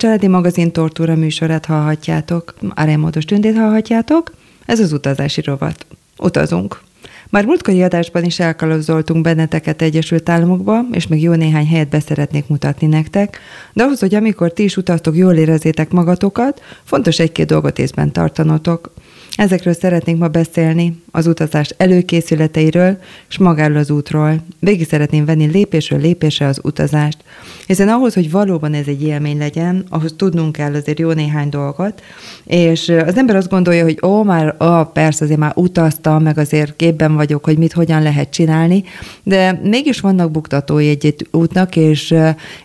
Családi Magazin Tortúra műsorát hallhatjátok, a Remódos Tündét hallhatjátok, ez az utazási rovat. Utazunk. Már múltkori adásban is elkalozoltunk benneteket Egyesült Államokba, és még jó néhány helyet beszeretnék mutatni nektek, de ahhoz, hogy amikor ti is utaztok, jól érezzétek magatokat, fontos egy-két dolgot észben tartanotok. Ezekről szeretnénk ma beszélni, az utazás előkészületeiről és magáról az útról. Végig szeretném venni lépésről lépésre az utazást, hiszen ahhoz, hogy valóban ez egy élmény legyen, ahhoz tudnunk kell azért jó néhány dolgot, és az ember azt gondolja, hogy ó, már, ó, persze azért már utaztam, meg azért képben vagyok, hogy mit hogyan lehet csinálni, de mégis vannak buktatói egy útnak, és,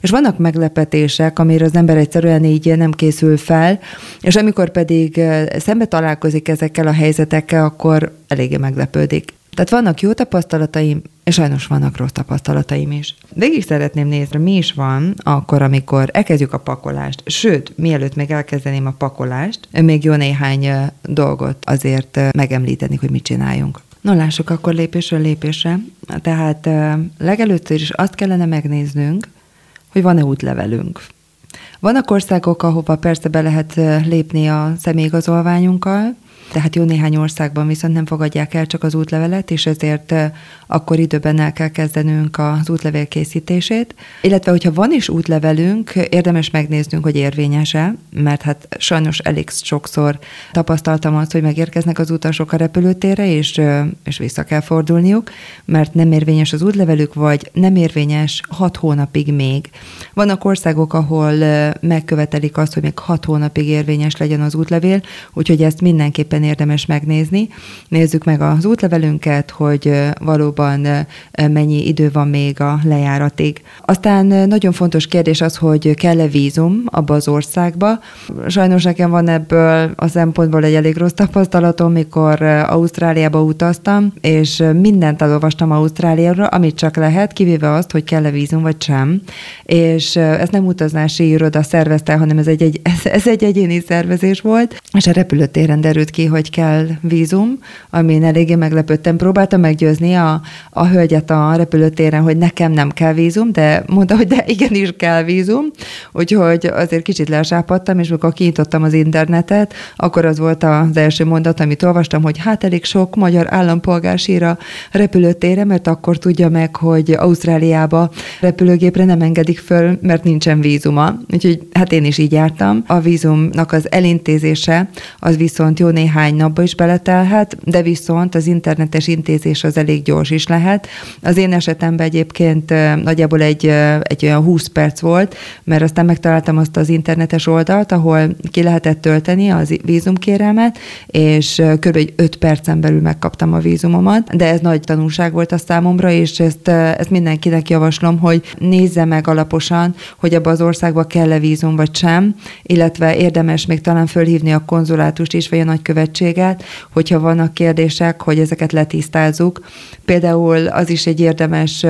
és vannak meglepetések, amire az ember egyszerűen így nem készül fel, és amikor pedig szembe találkozik ezekkel a helyzetekkel, akkor eléggé meglepődik. Tehát vannak jó tapasztalataim, és sajnos vannak rossz tapasztalataim is. Végig szeretném nézni, mi is van akkor, amikor elkezdjük a pakolást. Sőt, mielőtt még elkezdeném a pakolást, még jó néhány dolgot azért megemlíteni, hogy mit csináljunk. No, lássuk akkor lépésről lépésre. Tehát legelőször is azt kellene megnéznünk, hogy van-e útlevelünk. Vannak országok, ahova persze be lehet lépni a személyigazolványunkkal, tehát jó néhány országban viszont nem fogadják el csak az útlevelet, és ezért akkor időben el kell kezdenünk az útlevél készítését. Illetve, hogyha van is útlevelünk, érdemes megnéznünk, hogy érvényes-e, mert hát sajnos elég sokszor tapasztaltam azt, hogy megérkeznek az utasok a repülőtérre, és, és vissza kell fordulniuk, mert nem érvényes az útlevelük, vagy nem érvényes hat hónapig még. Vannak országok, ahol megkövetelik azt, hogy még hat hónapig érvényes legyen az útlevél, úgyhogy ezt mindenképpen érdemes megnézni. Nézzük meg az útlevelünket, hogy valóban mennyi idő van még a lejáratig. Aztán nagyon fontos kérdés az, hogy kell-e vízum abba az országba. Sajnos nekem van ebből a szempontból egy elég rossz tapasztalatom, mikor Ausztráliába utaztam, és mindent elolvastam Ausztráliára, amit csak lehet, kivéve azt, hogy kell-e vízum vagy sem. És ez nem utazási iroda szervezte, hanem ez egy, egy, ez egy egyéni szervezés volt, és a repülőtéren derült ki, hogy kell vízum, amin eléggé meglepődtem. Próbáltam meggyőzni a, a hölgyet a repülőtéren, hogy nekem nem kell vízum, de mondta, hogy de igenis kell vízum, úgyhogy azért kicsit lesápadtam, és amikor kinyitottam az internetet, akkor az volt az első mondat, amit olvastam, hogy hát elég sok magyar állampolgár sír a repülőtére, mert akkor tudja meg, hogy Ausztráliába repülőgépre nem engedik föl, mert nincsen vízuma. Úgyhogy hát én is így jártam. A vízumnak az elintézése az viszont jó néhány néhány napba is beletelhet, de viszont az internetes intézés az elég gyors is lehet. Az én esetemben egyébként nagyjából egy, egy olyan 20 perc volt, mert aztán megtaláltam azt az internetes oldalt, ahol ki lehetett tölteni az vízumkérelmet, és kb. 5 percen belül megkaptam a vízumomat, de ez nagy tanulság volt a számomra, és ezt, ezt mindenkinek javaslom, hogy nézze meg alaposan, hogy abba az országba kell-e vízum vagy sem, illetve érdemes még talán fölhívni a konzulátust is, vagy a nagykövet segítséget, hogyha vannak kérdések, hogy ezeket letisztázzuk. Például az is egy érdemes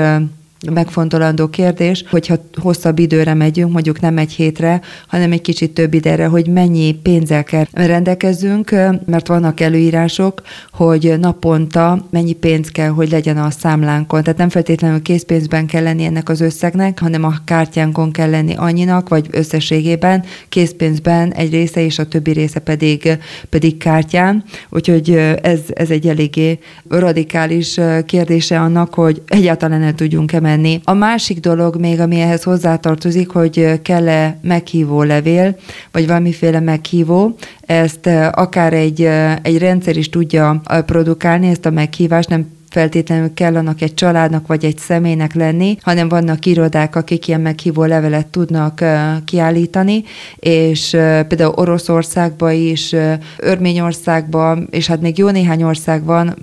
megfontolandó kérdés, hogyha hosszabb időre megyünk, mondjuk nem egy hétre, hanem egy kicsit több időre, hogy mennyi pénzzel kell rendelkezzünk, mert vannak előírások, hogy naponta mennyi pénz kell, hogy legyen a számlánkon. Tehát nem feltétlenül készpénzben kell lenni ennek az összegnek, hanem a kártyánkon kell lenni annyinak, vagy összességében készpénzben egy része, és a többi része pedig, pedig kártyán. Úgyhogy ez, ez egy eléggé radikális kérdése annak, hogy egyáltalán el tudjunk-e menni. A másik dolog még, ami ehhez hozzátartozik, hogy kell-e meghívó levél, vagy valamiféle meghívó, ezt akár egy, egy rendszer is tudja produkálni, ezt a meghívást, nem feltétlenül kell annak egy családnak vagy egy személynek lenni, hanem vannak irodák, akik ilyen meghívó levelet tudnak kiállítani, és például Oroszországban is, Örményországban, és hát még jó néhány ország van,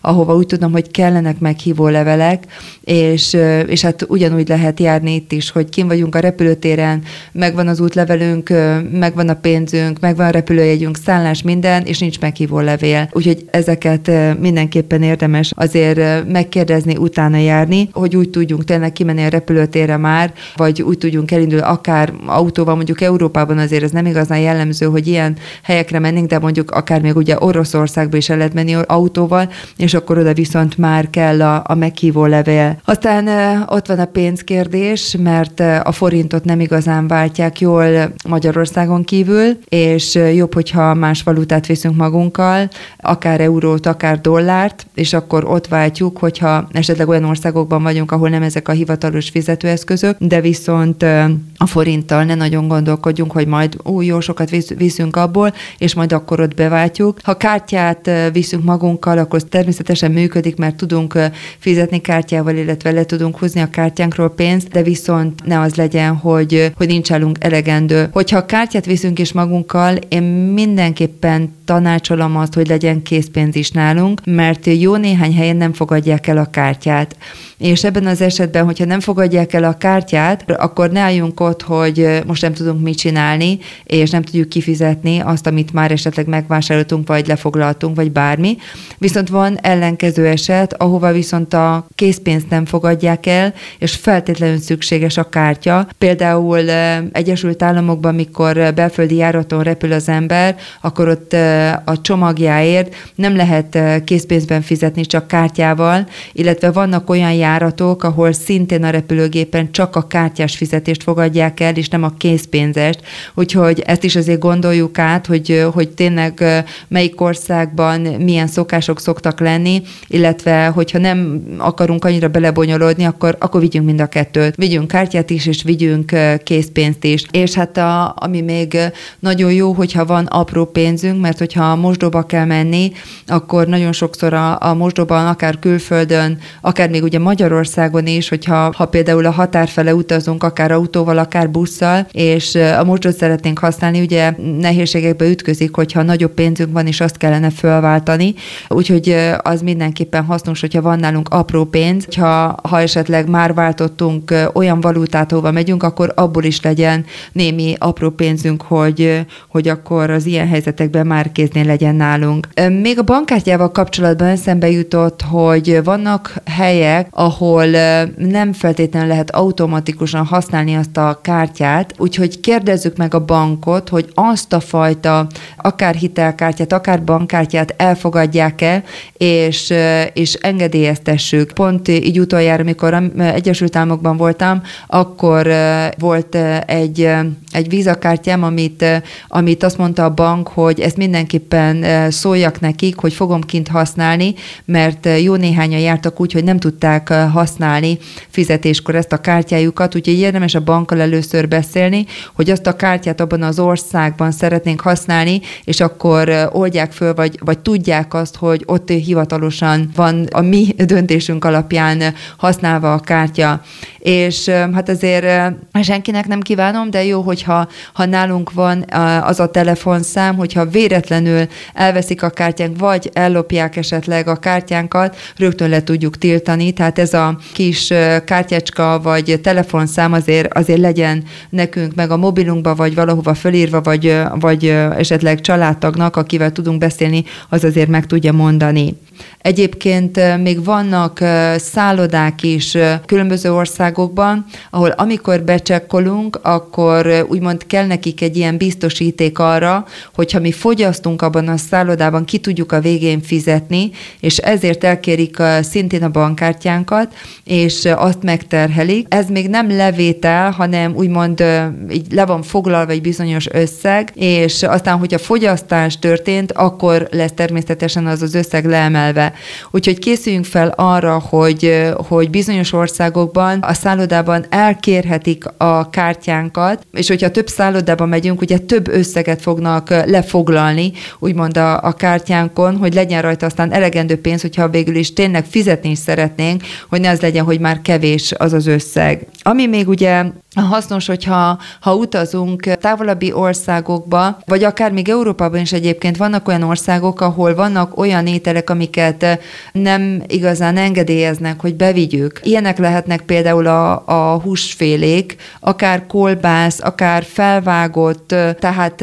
ahova úgy tudom, hogy kellenek meghívó levelek, és, és hát ugyanúgy lehet járni itt is, hogy kim vagyunk a repülőtéren, megvan az útlevelünk, megvan a pénzünk, megvan a repülőjegyünk, szállás, minden, és nincs meghívó levél. Úgyhogy ezeket mindenképpen érdemes azért azért megkérdezni, utána járni, hogy úgy tudjunk tényleg kimenni a repülőtérre már, vagy úgy tudjunk elindulni akár autóval, mondjuk Európában azért ez nem igazán jellemző, hogy ilyen helyekre mennénk, de mondjuk akár még ugye Oroszországba is el lehet menni autóval, és akkor oda viszont már kell a, a meghívó levél. Aztán ott van a pénzkérdés, mert a forintot nem igazán váltják jól Magyarországon kívül, és jobb, hogyha más valutát viszünk magunkkal, akár eurót, akár dollárt, és akkor ott váltjuk, hogyha esetleg olyan országokban vagyunk, ahol nem ezek a hivatalos fizetőeszközök, de viszont a forinttal ne nagyon gondolkodjunk, hogy majd új jó sokat viszünk abból, és majd akkor ott beváltjuk. Ha kártyát viszünk magunkkal, akkor természetesen működik, mert tudunk fizetni kártyával, illetve le tudunk húzni a kártyánkról pénzt, de viszont ne az legyen, hogy, hogy nincs állunk elegendő. Hogyha kártyát viszünk is magunkkal, én mindenképpen tanácsolom azt, hogy legyen készpénz is nálunk, mert jó néhány helyen nem fogadják el a kártyát. És ebben az esetben, hogyha nem fogadják el a kártyát, akkor ne álljunk ott, hogy most nem tudunk mit csinálni, és nem tudjuk kifizetni azt, amit már esetleg megvásároltunk, vagy lefoglaltunk, vagy bármi. Viszont van ellenkező eset, ahova viszont a készpénzt nem fogadják el, és feltétlenül szükséges a kártya. Például Egyesült Államokban, mikor belföldi járaton repül az ember, akkor ott a csomagjáért nem lehet készpénzben fizetni, csak kártyával, illetve vannak olyan járatok, ahol szintén a repülőgépen csak a kártyás fizetést fogadják el, és nem a készpénzest. Úgyhogy ezt is azért gondoljuk át, hogy, hogy tényleg melyik országban milyen szokások szoktak lenni, illetve hogyha nem akarunk annyira belebonyolódni, akkor, akkor vigyünk mind a kettőt. Vigyünk kártyát is, és vigyünk készpénzt is. És hát a, ami még nagyon jó, hogyha van apró pénzünk, mert hogyha a mosdóba kell menni, akkor nagyon sokszor a, a mosdóban, akár külföldön, akár még ugye Magyarországon is, hogyha ha például a határfele utazunk, akár autóval, akár busszal, és a mosdót szeretnénk használni, ugye nehézségekbe ütközik, hogyha nagyobb pénzünk van, és azt kellene fölváltani. Úgyhogy az mindenképpen hasznos, hogyha van nálunk apró pénz, ha, ha esetleg már váltottunk olyan valutát, hova megyünk, akkor abból is legyen némi apró pénzünk, hogy, hogy akkor az ilyen helyzetekben már kéznél legyen nálunk. Még a bankkártyával kapcsolatban eszembe jutott, hogy vannak helyek, ahol nem feltétlenül lehet automatikusan használni azt a kártyát, úgyhogy kérdezzük meg a bankot, hogy azt a fajta akár hitelkártyát, akár bankkártyát elfogadják-e, és, és engedélyeztessük. Pont így utoljára, amikor Egyesült Államokban voltam, akkor volt egy, egy vízakártyám, amit, amit azt mondta a bank, hogy ezt mindenképpen szóljak nekik, hogy fogom kint használni, mert jó néhányan jártak úgy, hogy nem tudták használni fizetéskor ezt a kártyájukat, úgyhogy érdemes a bankkal először beszélni, hogy azt a kártyát abban az országban szeretnénk használni, és akkor oldják föl, vagy, vagy tudják azt, hogy ott hivatalosan van a mi döntésünk alapján használva a kártya. És hát azért senkinek nem kívánom, de jó, hogyha ha nálunk van az a telefonszám, hogyha véletlenül elveszik a kártyánk, vagy ellopják esetleg a kártyánkat, rögtön le tudjuk tiltani, tehát ez a kis kártyácska vagy telefonszám azért, azért legyen nekünk meg a mobilunkba, vagy valahova fölírva, vagy, vagy esetleg családtagnak, akivel tudunk beszélni, az azért meg tudja mondani. Egyébként még vannak szállodák is különböző országokban, ahol amikor becsekkolunk, akkor úgymond kell nekik egy ilyen biztosíték arra, hogyha mi fogyasztunk abban a szállodában, ki tudjuk a végén fizetni, és ezért elkérik szintén a bankkártyánkat, és azt megterhelik. Ez még nem levétel, hanem úgymond így le van foglalva egy bizonyos összeg, és aztán, hogyha fogyasztás történt, akkor lesz természetesen az az összeg leemelve. Úgyhogy készüljünk fel arra, hogy, hogy bizonyos országokban a szállodában elkérhetik a kártyánkat, és hogyha több szállodában megyünk, ugye több összeget fognak lefoglalni, úgymond a, a kártyánkon, hogy legyen rajta aztán elegendő pénz, hogyha végül is tényleg fizetni is szeretnénk, hogy ne az legyen, hogy már kevés az az összeg. Ami még ugye hasznos, hogyha ha utazunk távolabbi országokba, vagy akár még Európában is egyébként vannak olyan országok, ahol vannak olyan ételek, amiket nem igazán engedélyeznek, hogy bevigyük. Ilyenek lehetnek például a, a húsfélék, akár kolbász, akár felvágott, tehát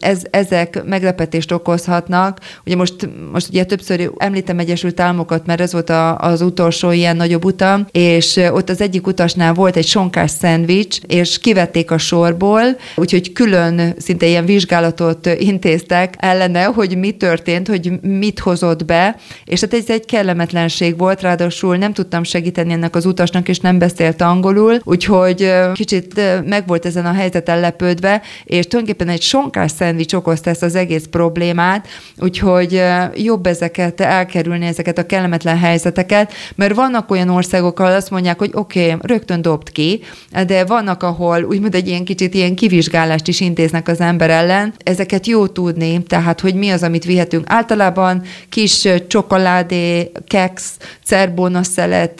ez, ezek meglepetést okozhatnak. Ugye most, most ugye többször említem Egyesült Államokat, mert ez volt a, az utolsó ilyen nagyobb utam, és ott az egyik utasnál volt egy sonkás szendvics, Switch, és kivették a sorból, úgyhogy külön szinte ilyen vizsgálatot intéztek ellene, hogy mi történt, hogy mit hozott be, és hát ez egy kellemetlenség volt, ráadásul nem tudtam segíteni ennek az utasnak, és nem beszélt angolul, úgyhogy kicsit meg volt ezen a helyzeten lepődve, és tulajdonképpen egy sonkás szendvics okozta ezt az egész problémát, úgyhogy jobb ezeket elkerülni, ezeket a kellemetlen helyzeteket, mert vannak olyan országok, ahol azt mondják, hogy oké, okay, rögtön dobd ki, de vannak, ahol úgymond egy ilyen kicsit ilyen kivizsgálást is intéznek az ember ellen. Ezeket jó tudni, tehát hogy mi az, amit vihetünk. Általában kis csokoládé, keks, cerbóna szelet,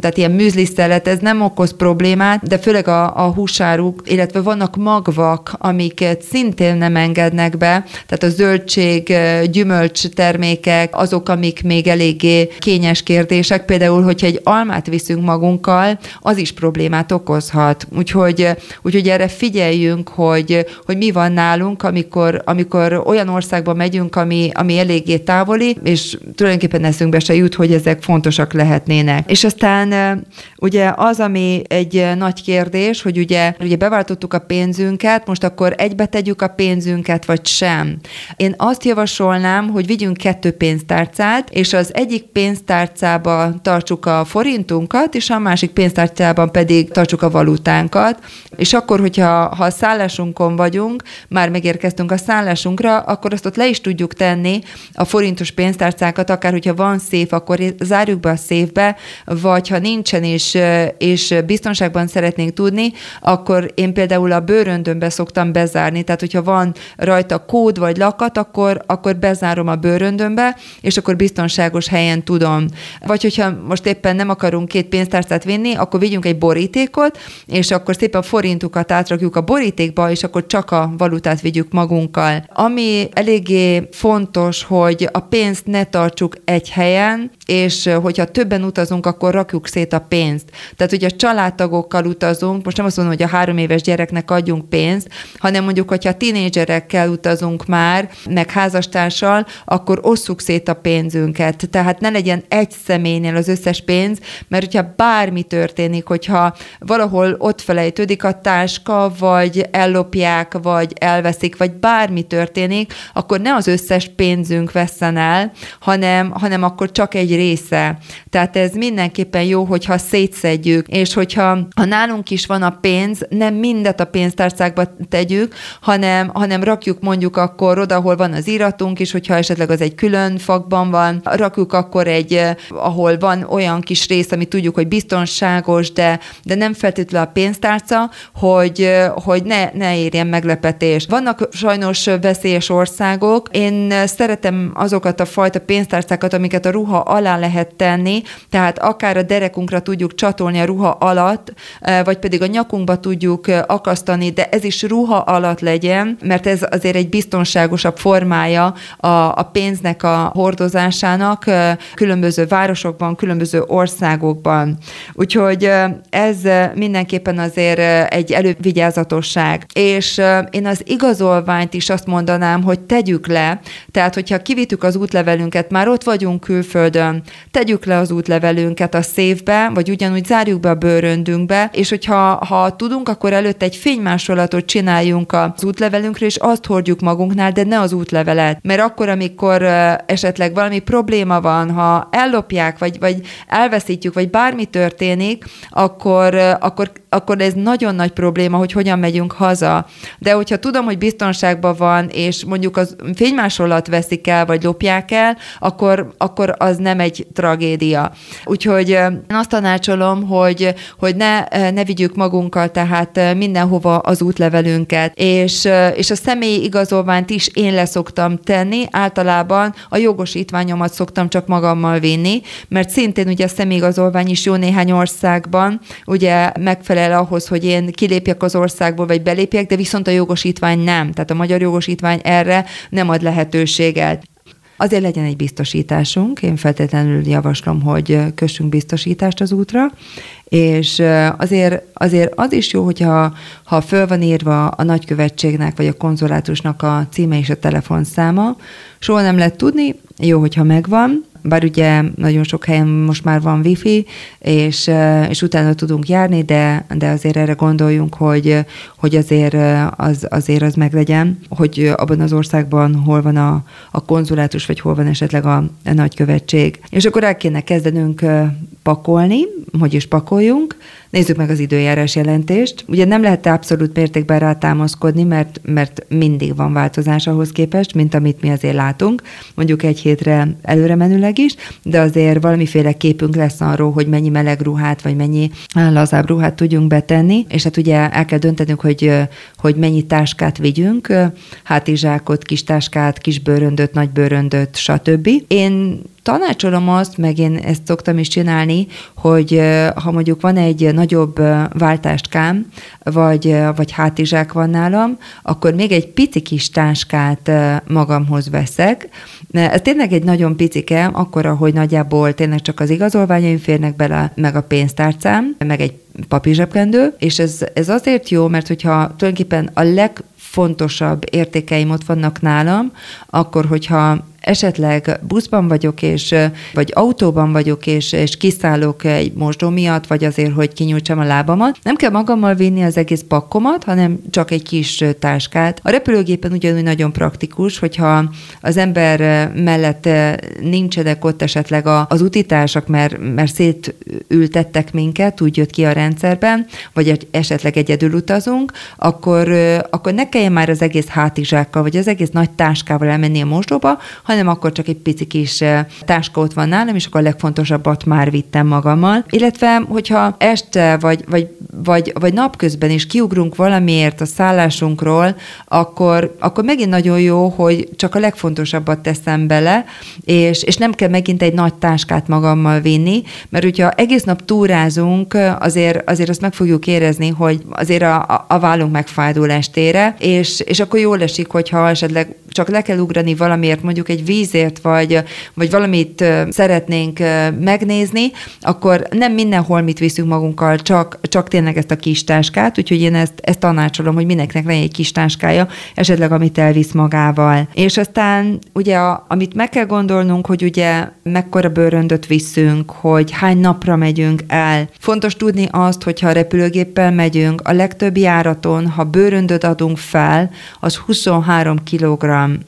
tehát ilyen műzli szelet, ez nem okoz problémát, de főleg a, a húsáruk, illetve vannak magvak, amiket szintén nem engednek be, tehát a zöldség, gyümölcs termékek, azok, amik még eléggé kényes kérdések, például, hogyha egy almát viszünk magunkkal, az is problémát okozhat. Úgyhogy, úgyhogy erre figyeljünk, hogy, hogy mi van nálunk, amikor, amikor olyan országba megyünk, ami, ami eléggé távoli, és tulajdonképpen eszünkbe se jut, hogy ezek fontosak lehetnének. És aztán ugye az, ami egy nagy kérdés, hogy ugye, ugye beváltottuk a pénzünket, most akkor egybe tegyük a pénzünket, vagy sem. Én azt javasolnám, hogy vigyünk kettő pénztárcát, és az egyik pénztárcába tartsuk a forintunkat, és a másik pénztárcában pedig tartsuk a valutánkat munkánkat, és akkor, hogyha ha a szállásunkon vagyunk, már megérkeztünk a szállásunkra, akkor azt ott le is tudjuk tenni a forintos pénztárcákat, akár hogyha van széf, akkor zárjuk be a széfbe, vagy ha nincsen és, és biztonságban szeretnénk tudni, akkor én például a bőröndömbe szoktam bezárni, tehát hogyha van rajta kód vagy lakat, akkor, akkor bezárom a bőröndömbe, és akkor biztonságos helyen tudom. Vagy hogyha most éppen nem akarunk két pénztárcát vinni, akkor vigyünk egy borítékot, és akkor szépen forintukat átrakjuk a borítékba, és akkor csak a valutát vigyük magunkkal. Ami eléggé fontos, hogy a pénzt ne tartsuk egy helyen, és hogyha többen utazunk, akkor rakjuk szét a pénzt. Tehát, hogy a családtagokkal utazunk, most nem azt mondom, hogy a három éves gyereknek adjunk pénzt, hanem mondjuk, hogyha tínédzserekkel utazunk már, meg házastársal, akkor osszuk szét a pénzünket. Tehát ne legyen egy személynél az összes pénz, mert hogyha bármi történik, hogyha valahol ott felejtődik a táska, vagy ellopják, vagy elveszik, vagy bármi történik, akkor ne az összes pénzünk vesszen el, hanem, hanem akkor csak egy része. Tehát ez mindenképpen jó, hogyha szétszedjük, és hogyha ha nálunk is van a pénz, nem mindet a pénztárcákba tegyük, hanem, hanem rakjuk mondjuk akkor oda, ahol van az iratunk is, hogyha esetleg az egy külön fakban van, rakjuk akkor egy, ahol van olyan kis rész, ami tudjuk, hogy biztonságos, de, de nem feltétlenül a pénztárca, hogy, hogy ne, ne érjen meglepetés. Vannak sajnos veszélyes országok. Én szeretem azokat a fajta pénztárcákat, amiket a ruha alá lehet tenni, tehát akár a derekunkra tudjuk csatolni a ruha alatt, vagy pedig a nyakunkba tudjuk akasztani, de ez is ruha alatt legyen, mert ez azért egy biztonságosabb formája a, a pénznek a hordozásának különböző városokban, különböző országokban. Úgyhogy ez mindenképpen azért egy elővigyázatosság. És én az igazolványt is azt mondanám, hogy tegyük le, tehát hogyha kivittük az útlevelünket, már ott vagyunk külföldön, tegyük le az útlevelünket a széfbe, vagy ugyanúgy zárjuk be a bőröndünkbe, és hogyha ha tudunk, akkor előtte egy fénymásolatot csináljunk az útlevelünkre, és azt hordjuk magunknál, de ne az útlevelet. Mert akkor, amikor esetleg valami probléma van, ha ellopják, vagy, vagy elveszítjük, vagy bármi történik, akkor, akkor, akkor ez nagyon nagy probléma, hogy hogyan megyünk haza. De hogyha tudom, hogy biztonságban van, és mondjuk az fénymásolat veszik el, vagy lopják el, akkor, akkor az nem egy tragédia. Úgyhogy én azt tanácsolom, hogy, hogy ne, ne vigyük magunkkal tehát mindenhova az útlevelünket, és, és a személyi igazolványt is én leszoktam tenni, általában a jogosítványomat szoktam csak magammal vinni, mert szintén ugye a személyigazolvány is jó néhány országban ugye megfelel ahhoz, hogy én kilépjek az országból, vagy belépjek, de viszont a jogosítvány nem. Tehát a magyar jogosítvány erre nem ad lehetőséget. Azért legyen egy biztosításunk, én feltétlenül javaslom, hogy kössünk biztosítást az útra, és azért, azért az is jó, hogyha ha föl van írva a nagykövetségnek, vagy a konzulátusnak a címe és a telefonszáma, soha nem lehet tudni, jó, hogyha megvan, bár ugye nagyon sok helyen most már van wifi, és, és utána tudunk járni, de, de azért erre gondoljunk, hogy, hogy azért az, azért az meglegyen, hogy abban az országban hol van a, a konzulátus, vagy hol van esetleg a, a nagykövetség. És akkor el kéne kezdenünk pakolni, hogy is pakoljunk, Nézzük meg az időjárás jelentést. Ugye nem lehet abszolút mértékben rátámaszkodni, mert, mert mindig van változás ahhoz képest, mint amit mi azért látunk, mondjuk egy hétre előre menőleg is, de azért valamiféle képünk lesz arról, hogy mennyi meleg ruhát, vagy mennyi lazább ruhát tudjunk betenni, és hát ugye el kell döntenünk, hogy, hogy mennyi táskát vigyünk, hátizsákot, kis táskát, kis bőröndöt, nagy bőröndöt, stb. Én tanácsolom azt, meg én ezt szoktam is csinálni, hogy ha mondjuk van egy nagyobb váltáskám, vagy, vagy hátizsák van nálam, akkor még egy pici kis táskát magamhoz veszek. Ez tényleg egy nagyon picike, akkor, ahogy nagyjából tényleg csak az igazolványaim férnek bele, meg a pénztárcám, meg egy papírzsebkendő, és ez, ez azért jó, mert hogyha tulajdonképpen a legfontosabb értékeim ott vannak nálam, akkor, hogyha esetleg buszban vagyok, és, vagy autóban vagyok, és, és kiszállok egy mosdó miatt, vagy azért, hogy kinyújtsam a lábamat, nem kell magammal vinni az egész pakkomat, hanem csak egy kis táskát. A repülőgépen ugyanúgy nagyon praktikus, hogyha az ember mellett nincsenek ott esetleg az utitársak, mert, mert szétültettek minket, úgy jött ki a rendszerben, vagy esetleg egyedül utazunk, akkor, akkor ne kelljen már az egész hátizsákkal, vagy az egész nagy táskával elmenni a mosdóba, hanem akkor csak egy pici kis táska ott van nálam, és akkor a legfontosabbat már vittem magammal. Illetve, hogyha este vagy, vagy, vagy, vagy napközben is kiugrunk valamiért a szállásunkról, akkor, akkor megint nagyon jó, hogy csak a legfontosabbat teszem bele, és, és nem kell megint egy nagy táskát magammal vinni, mert hogyha egész nap túrázunk, azért, azért azt meg fogjuk érezni, hogy azért a, a, a vállunk megfájdul estére, és, és akkor jól esik, hogyha esetleg csak le kell ugrani valamiért, mondjuk egy vízért, vagy, vagy valamit szeretnénk megnézni, akkor nem mindenhol mit viszünk magunkkal, csak, csak tényleg ezt a kis táskát, úgyhogy én ezt, ezt tanácsolom, hogy mindenkinek legyen egy kis táskája, esetleg amit elvisz magával. És aztán ugye, a, amit meg kell gondolnunk, hogy ugye mekkora bőröndöt viszünk, hogy hány napra megyünk el. Fontos tudni azt, hogy ha repülőgéppel megyünk, a legtöbb járaton, ha bőröndöt adunk fel, az 23 kg.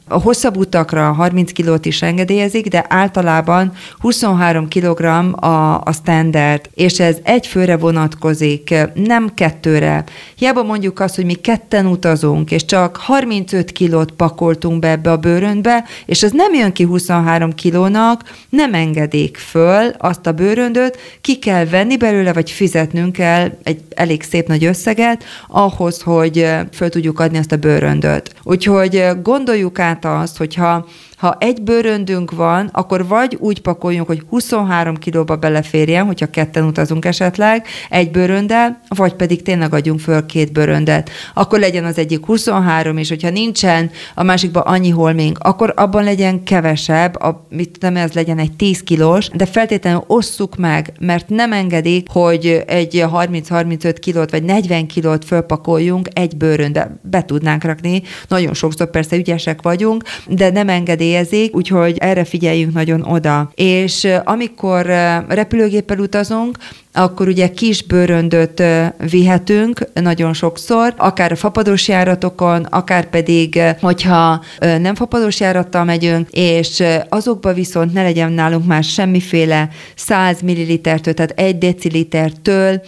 A hosszabb utakra 30 kilót is engedélyezik, de általában 23 kg a, a standard, és ez egy főre vonatkozik, nem kettőre. Hiába mondjuk azt, hogy mi ketten utazunk, és csak 35 kilót pakoltunk be ebbe a bőröndbe, és ez nem jön ki 23 kilónak, nem engedik föl azt a bőröndöt, ki kell venni belőle, vagy fizetnünk kell egy elég szép nagy összeget ahhoz, hogy föl tudjuk adni azt a bőröndöt. Úgyhogy gondoljuk át azt, hogyha ha egy bőröndünk van, akkor vagy úgy pakoljunk, hogy 23 kilóba beleférjen, hogyha ketten utazunk esetleg, egy bőröndel, vagy pedig tényleg adjunk föl két bőröndet. Akkor legyen az egyik 23, és hogyha nincsen a másikban annyi holming, akkor abban legyen kevesebb, a, mit tudom, ez legyen egy 10 kilós, de feltétlenül osszuk meg, mert nem engedik, hogy egy 30-35 kilót vagy 40 kilót fölpakoljunk egy bőrönde. Be tudnánk rakni, nagyon sokszor persze ügyesek vagyunk, de nem engedi engedélyezik, úgyhogy erre figyeljünk nagyon oda. És amikor repülőgéppel utazunk, akkor ugye kis bőröndöt vihetünk nagyon sokszor, akár a fapados járatokon, akár pedig, hogyha nem fapados járattal megyünk, és azokba viszont ne legyen nálunk már semmiféle 100 millilitertől, tehát egy decilitertől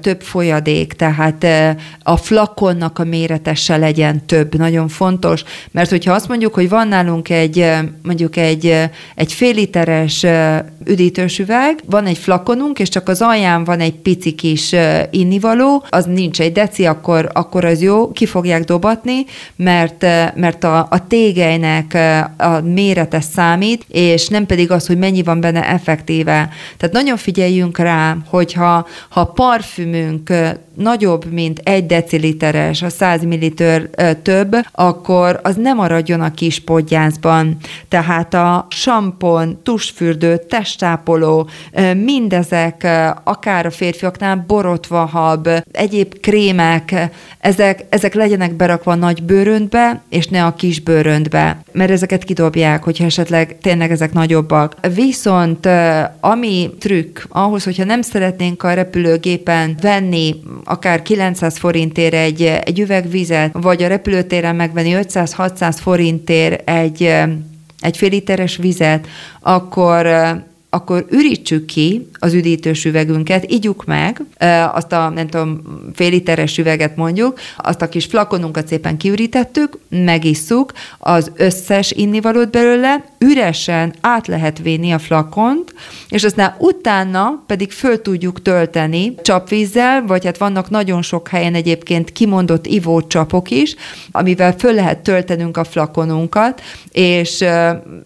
több folyadék, tehát a flakonnak a mérete se legyen több, nagyon fontos, mert hogyha azt mondjuk, hogy van nálunk egy, mondjuk egy, egy fél literes üdítős van egy flakonunk, és csak az alján van egy pici kis innivaló, az nincs egy deci, akkor, akkor az jó, ki fogják dobatni, mert, mert a, a tégelynek a mérete számít, és nem pedig az, hogy mennyi van benne effektíve. Tehát nagyon figyeljünk rá, hogyha ha parfümünk nagyobb, mint egy deciliteres, a 100 milliliter több, akkor az nem maradjon a kis podgyászban. Tehát a sampon, tusfürdő, testápoló, mindezek, akár a férfiaknál borotvahab, egyéb krémek, ezek, ezek legyenek berakva nagy bőröntbe, és ne a kis bőröntbe, mert ezeket kidobják, hogyha esetleg tényleg ezek nagyobbak. Viszont ami trükk ahhoz, hogyha nem szeretnénk a repülőgépen venni akár 900 forintért egy, egy üveg vizet, vagy a repülőtéren megvenni 500-600 forintért egy egy fél literes vizet, akkor akkor ürítsük ki az üdítős üvegünket, igyuk meg, azt a, nem tudom, fél literes üveget mondjuk, azt a kis flakonunkat szépen kiürítettük, megisszuk az összes innivalót belőle, üresen át lehet vinni a flakont, és aztán utána pedig föl tudjuk tölteni csapvízzel, vagy hát vannak nagyon sok helyen egyébként kimondott ivócsapok is, amivel föl lehet töltenünk a flakonunkat, és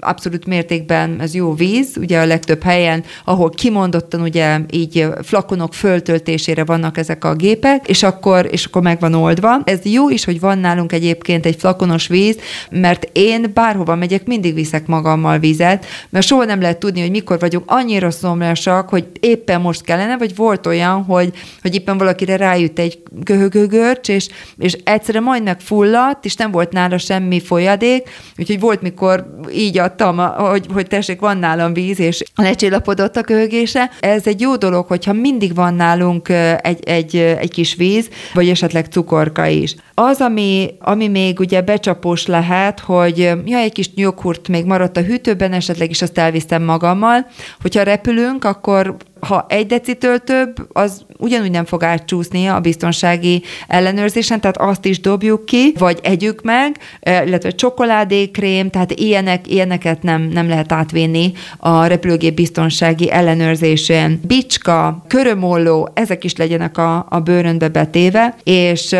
abszolút mértékben ez jó víz, ugye a legtöbb helyen, ahol kimondottan ugye így flakonok föltöltésére vannak ezek a gépek, és akkor, és akkor meg van oldva. Ez jó is, hogy van nálunk egyébként egy flakonos víz, mert én bárhova megyek, mindig viszek magammal vizet, mert soha nem lehet tudni, hogy mikor vagyunk annyira szomjasak, hogy éppen most kellene, vagy volt olyan, hogy, hogy éppen valakire rájött egy köhögőgörcs, és, és egyszerre majd megfulladt, és nem volt nála semmi folyadék, úgyhogy volt, mikor így adtam, hogy, hogy tessék, van nálam víz, és lecsillapodott a köhögése. Ez egy jó dolog, hogyha mindig van nálunk egy, egy, egy kis víz, vagy esetleg cukorka is. Az, ami, ami még ugye becsapós lehet, hogy ja, egy kis joghurt még maradt a hűtőben, esetleg is azt elvisztem magammal. Hogyha repülünk, akkor ha egy decitől több, az ugyanúgy nem fog átcsúszni a biztonsági ellenőrzésen, tehát azt is dobjuk ki, vagy együk meg, illetve csokoládékrém, tehát ilyenek, ilyeneket nem, nem lehet átvinni a repülőgép biztonsági ellenőrzésén. Bicska, körömolló, ezek is legyenek a, a bőrönbe betéve, és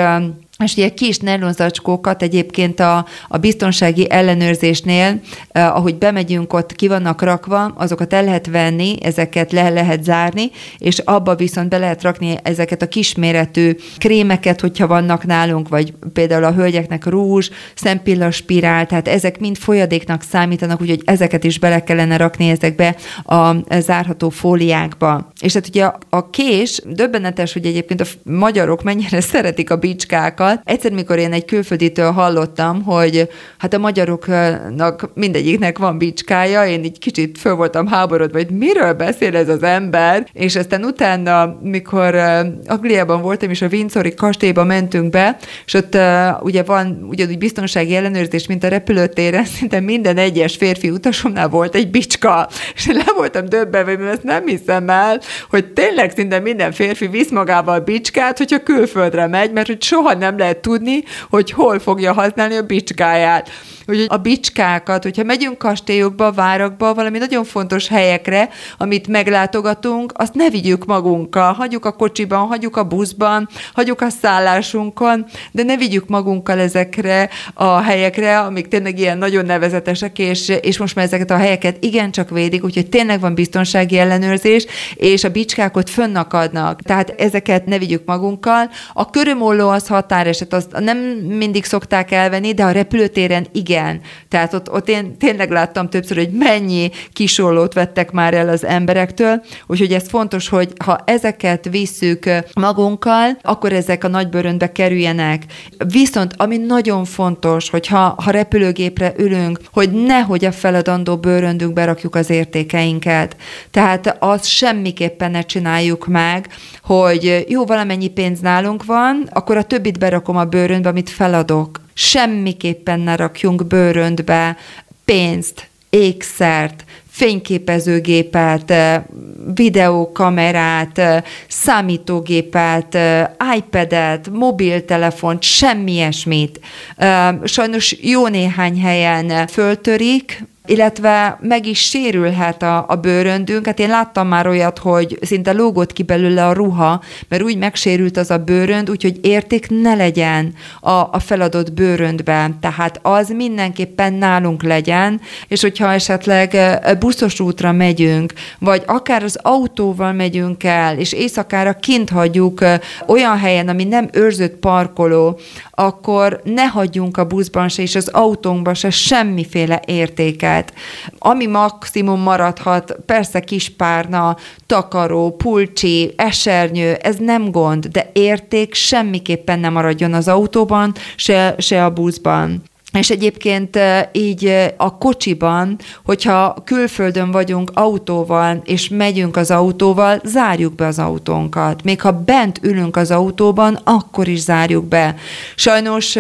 és ugye kis nylonzacskókat egyébként a, a biztonsági ellenőrzésnél, eh, ahogy bemegyünk, ott ki vannak rakva, azokat el lehet venni, ezeket le lehet zárni, és abba viszont be lehet rakni ezeket a kisméretű krémeket, hogyha vannak nálunk, vagy például a hölgyeknek rúzs, szempillaspirál, tehát ezek mind folyadéknak számítanak, úgyhogy ezeket is bele kellene rakni ezekbe a zárható fóliákba. És hát ugye a, a kés, döbbenetes, hogy egyébként a magyarok mennyire szeretik a bicskákat, másikat. Egyszer, mikor én egy külfölditől hallottam, hogy hát a magyaroknak mindegyiknek van bicskája, én így kicsit föl voltam háborodva, hogy miről beszél ez az ember, és aztán utána, mikor Angliában voltam, és a Windsori kastélyba mentünk be, és ott ugye van ugyanúgy biztonsági ellenőrzés, mint a repülőtéren, szinte minden egyes férfi utasomnál volt egy bicska, és le voltam döbbenve, mert ezt nem hiszem el, hogy tényleg szinte minden férfi visz magával bicskát, hogyha külföldre megy, mert hogy soha nem lehet tudni, hogy hol fogja használni a bicskáját. Úgyhogy a bicskákat, hogyha megyünk kastélyokba, várakba, valami nagyon fontos helyekre, amit meglátogatunk, azt ne vigyük magunkkal. Hagyjuk a kocsiban, hagyjuk a buszban, hagyjuk a szállásunkon, de ne vigyük magunkkal ezekre a helyekre, amik tényleg ilyen nagyon nevezetesek, és, és most már ezeket a helyeket igencsak védik, úgyhogy tényleg van biztonsági ellenőrzés, és a bicskák ott fönnakadnak. Tehát ezeket ne vigyük magunkkal. A körömolló az határeset, azt nem mindig szokták elvenni, de a repülőtéren igen. Tehát ott, ott én tényleg láttam többször, hogy mennyi kisollót vettek már el az emberektől, úgyhogy ez fontos, hogy ha ezeket visszük magunkkal, akkor ezek a nagybőrönbe kerüljenek. Viszont ami nagyon fontos, hogy ha, ha repülőgépre ülünk, hogy nehogy a feladandó bőröndünkbe rakjuk az értékeinket. Tehát azt semmiképpen ne csináljuk meg, hogy jó, valamennyi pénz nálunk van, akkor a többit berakom a bőröndbe, amit feladok semmiképpen ne rakjunk bőröntbe pénzt, ékszert, fényképezőgépet, videókamerát, számítógépet, iPad-et, mobiltelefont, semmi ilyesmit. Sajnos jó néhány helyen föltörik, illetve meg is sérülhet a, a bőröndünk. Hát én láttam már olyat, hogy szinte lógott ki belőle a ruha, mert úgy megsérült az a bőrönd, úgyhogy érték ne legyen a, a feladott bőröndben. Tehát az mindenképpen nálunk legyen, és hogyha esetleg buszos útra megyünk, vagy akár az autóval megyünk el, és éjszakára kint hagyjuk olyan helyen, ami nem őrzött parkoló, akkor ne hagyjunk a buszban se, és az autónkban se semmiféle értéket. Ami maximum maradhat, persze kispárna, takaró, pulcsi, esernyő, ez nem gond, de érték semmiképpen nem maradjon az autóban, se, se a buszban. És egyébként így a kocsiban, hogyha külföldön vagyunk autóval, és megyünk az autóval, zárjuk be az autónkat. Még ha bent ülünk az autóban, akkor is zárjuk be. Sajnos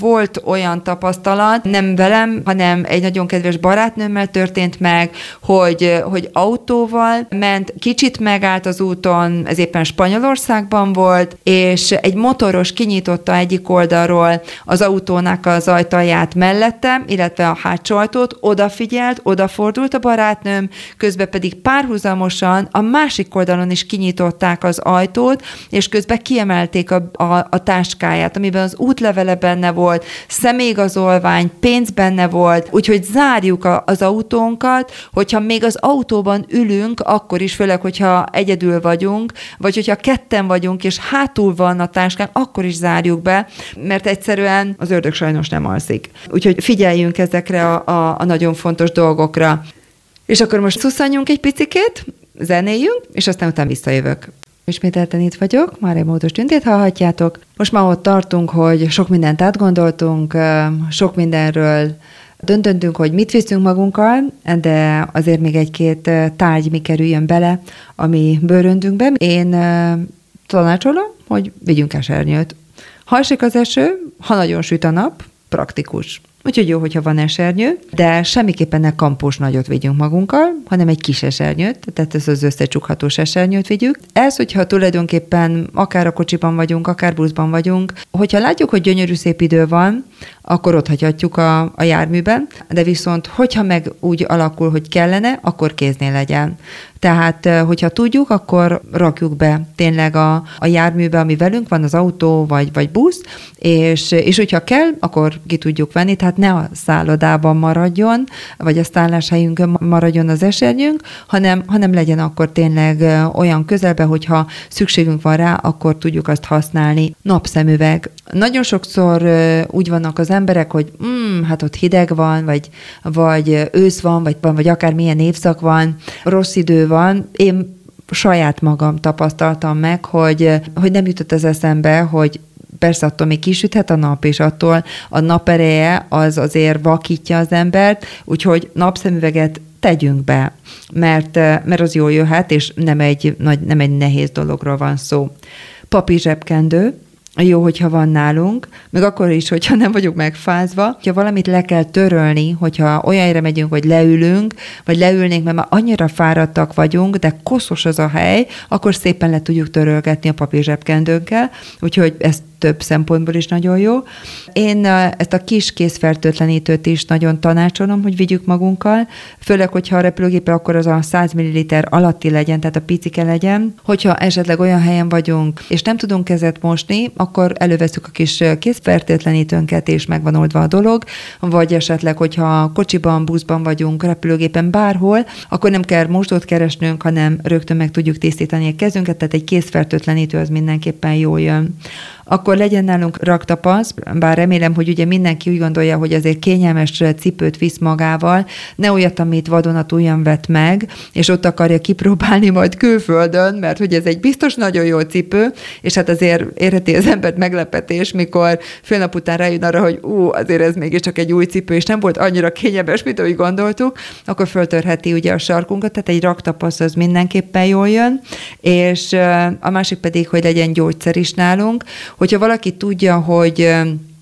volt olyan tapasztalat, nem velem, hanem egy nagyon kedves barátnőmmel történt meg, hogy, hogy autóval ment, kicsit megállt az úton, ez éppen Spanyolországban volt, és egy motoros kinyitotta egyik oldalról az autónak az ajtaját, ajtaját mellettem, illetve a hátsó ajtót, odafigyelt, odafordult a barátnőm, közben pedig párhuzamosan a másik oldalon is kinyitották az ajtót, és közben kiemelték a, a, a táskáját, amiben az útlevele benne volt, személyigazolvány, pénz benne volt, úgyhogy zárjuk a, az autónkat, hogyha még az autóban ülünk, akkor is, főleg, hogyha egyedül vagyunk, vagy hogyha ketten vagyunk, és hátul van a táskánk, akkor is zárjuk be, mert egyszerűen az ördög sajnos nem alszik változik. Úgyhogy figyeljünk ezekre a, a, a nagyon fontos dolgokra. És akkor most szuszanjunk egy picikét, zenéljünk, és aztán utána visszajövök. Ismételten itt vagyok, már egy módos tüntét hallhatjátok. Most már ott tartunk, hogy sok mindent átgondoltunk, sok mindenről döntöttünk, hogy mit viszünk magunkkal, de azért még egy-két tárgy mi kerüljön bele a mi bőröndünkbe. Én tanácsolom, hogy vigyünk esernyőt. Ha esik az eső, ha nagyon süt a nap, praktikus. Úgyhogy jó, hogyha van esernyő, de semmiképpen ne kampós nagyot vigyünk magunkkal, hanem egy kis esernyőt, tehát ez az összecsukhatós esernyőt vigyük. Ez, hogyha tulajdonképpen akár a kocsiban vagyunk, akár buszban vagyunk, hogyha látjuk, hogy gyönyörű szép idő van, akkor ott hagyhatjuk a, a járműben, de viszont, hogyha meg úgy alakul, hogy kellene, akkor kéznél legyen. Tehát, hogyha tudjuk, akkor rakjuk be tényleg a, a járműbe, ami velünk van, az autó vagy, vagy busz, és, és hogyha kell, akkor ki tudjuk venni, tehát ne a szállodában maradjon, vagy a szálláshelyünkön maradjon az esernyőnk, hanem, hanem legyen akkor tényleg olyan közelbe, hogyha szükségünk van rá, akkor tudjuk azt használni. Napszemüveg. Nagyon sokszor úgy vannak az emberek, hogy mm, hát ott hideg van, vagy, vagy ősz van, vagy, vagy akár milyen évszak van, rossz idő van. Én saját magam tapasztaltam meg, hogy, hogy nem jutott az eszembe, hogy persze attól még kisüthet a nap, és attól a nap ereje az azért vakítja az embert, úgyhogy napszemüveget tegyünk be, mert, mert az jól jöhet, és nem egy, nagy, nem egy nehéz dologról van szó. Papi zsebkendő, jó, hogyha van nálunk, meg akkor is, hogyha nem vagyunk megfázva, ha valamit le kell törölni, hogyha olyanra megyünk, hogy leülünk, vagy leülnénk, mert már annyira fáradtak vagyunk, de koszos az a hely, akkor szépen le tudjuk törölgetni a papírzsebkendőnkkel, úgyhogy ezt több szempontból is nagyon jó. Én ezt a kis készfertőtlenítőt is nagyon tanácsolom, hogy vigyük magunkkal, főleg, hogyha a repülőgépe akkor az a 100 ml alatti legyen, tehát a picike legyen. Hogyha esetleg olyan helyen vagyunk, és nem tudunk kezet mosni, akkor előveszük a kis készfertőtlenítőnket, és megvan oldva a dolog, vagy esetleg, hogyha kocsiban, buszban vagyunk, repülőgépen, bárhol, akkor nem kell mosdót keresnünk, hanem rögtön meg tudjuk tisztítani a kezünket, tehát egy készfertőtlenítő az mindenképpen jól jön akkor legyen nálunk raktapasz, bár remélem, hogy ugye mindenki úgy gondolja, hogy azért kényelmes cipőt visz magával, ne olyat, amit vadonatújan vett meg, és ott akarja kipróbálni majd külföldön, mert hogy ez egy biztos nagyon jó cipő, és hát azért érheti az embert meglepetés, mikor fél nap után rájön arra, hogy ú, azért ez mégiscsak egy új cipő, és nem volt annyira kényelmes, mint ahogy gondoltuk, akkor föltörheti ugye a sarkunkat, tehát egy raktapasz az mindenképpen jól jön, és a másik pedig, hogy legyen gyógyszer is nálunk, Hogyha valaki tudja, hogy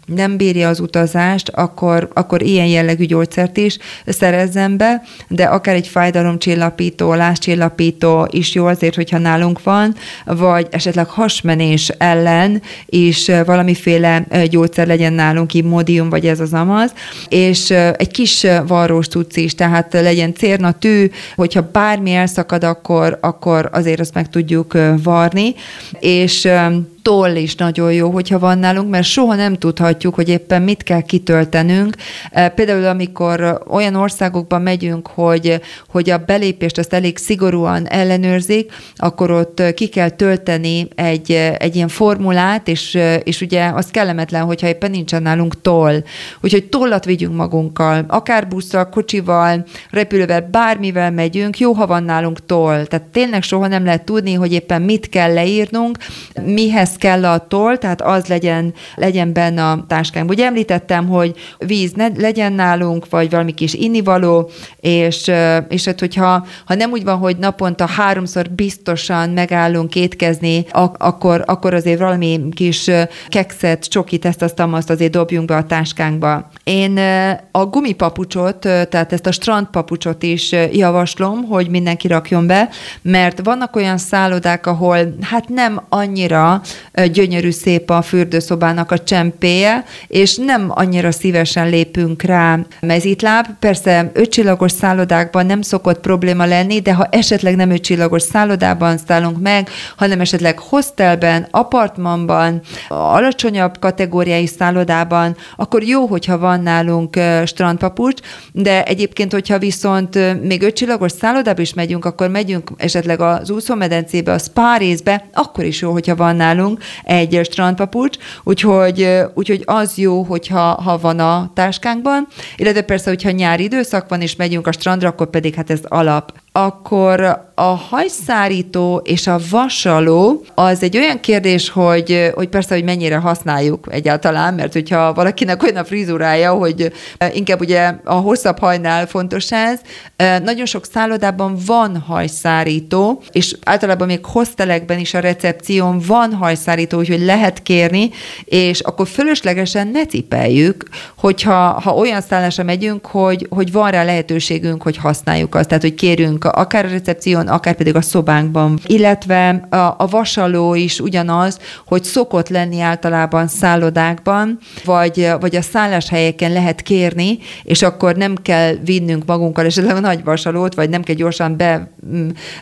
nem bírja az utazást, akkor, akkor ilyen jellegű gyógyszert is szerezzen be, de akár egy fájdalomcsillapító, lázcsillapító is jó azért, hogyha nálunk van, vagy esetleg hasmenés ellen is valamiféle gyógyszer legyen nálunk, immodium, vagy ez az amaz, és egy kis varrós cucc is, tehát legyen cérna, tű, hogyha bármi elszakad, akkor, akkor azért azt meg tudjuk varni, és toll is nagyon jó, hogyha van nálunk, mert soha nem tudhatjuk, hogy éppen mit kell kitöltenünk. E, például, amikor olyan országokban megyünk, hogy, hogy a belépést azt elég szigorúan ellenőrzik, akkor ott ki kell tölteni egy, egy ilyen formulát, és, és ugye az kellemetlen, hogyha éppen nincsen nálunk toll. Úgyhogy tollat vigyünk magunkkal, akár busszal, kocsival, repülővel, bármivel megyünk, jó, ha van nálunk toll. Tehát tényleg soha nem lehet tudni, hogy éppen mit kell leírnunk, mihez kell a toll, tehát az legyen, legyen benne a táskánk. Ugye említettem, hogy víz ne, legyen nálunk, vagy valami kis innivaló, és, és hát, hogyha ha nem úgy van, hogy naponta háromszor biztosan megállunk étkezni, ak- akkor, akkor azért valami kis kekszet, csokit, ezt azt, azt azért dobjunk be a táskánkba. Én a gumipapucsot, tehát ezt a strandpapucsot is javaslom, hogy mindenki rakjon be, mert vannak olyan szállodák, ahol hát nem annyira gyönyörű szép a fürdőszobának a csempéje, és nem annyira szívesen lépünk rá mezitláb. Persze ötcsillagos szállodákban nem szokott probléma lenni, de ha esetleg nem ötcsillagos szállodában szállunk meg, hanem esetleg hostelben, apartmanban, alacsonyabb kategóriai szállodában, akkor jó, hogyha van nálunk strandpapucs, de egyébként, hogyha viszont még ötcsillagos szállodába is megyünk, akkor megyünk esetleg az úszómedencébe, a spa részbe, akkor is jó, hogyha van nálunk egy strandpapucs, úgyhogy, úgyhogy az jó, hogyha ha van a táskánkban, illetve persze, hogyha nyári időszak van, és megyünk a strandra, akkor pedig hát ez alap akkor a hajszárító és a vasaló az egy olyan kérdés, hogy, hogy persze, hogy mennyire használjuk egyáltalán, mert hogyha valakinek olyan a frizurája, hogy inkább ugye a hosszabb hajnál fontos ez, nagyon sok szállodában van hajszárító, és általában még hostelekben is a recepción van hajszárító, úgyhogy lehet kérni, és akkor fölöslegesen ne cipeljük, hogyha ha olyan szállásra megyünk, hogy, hogy van rá lehetőségünk, hogy használjuk azt, tehát hogy kérünk akár a recepción, akár pedig a szobánkban. Illetve a, a vasaló is ugyanaz, hogy szokott lenni általában szállodákban, vagy, vagy a szálláshelyeken lehet kérni, és akkor nem kell vinnünk magunkkal esetleg a nagy vasalót, vagy nem kell gyorsan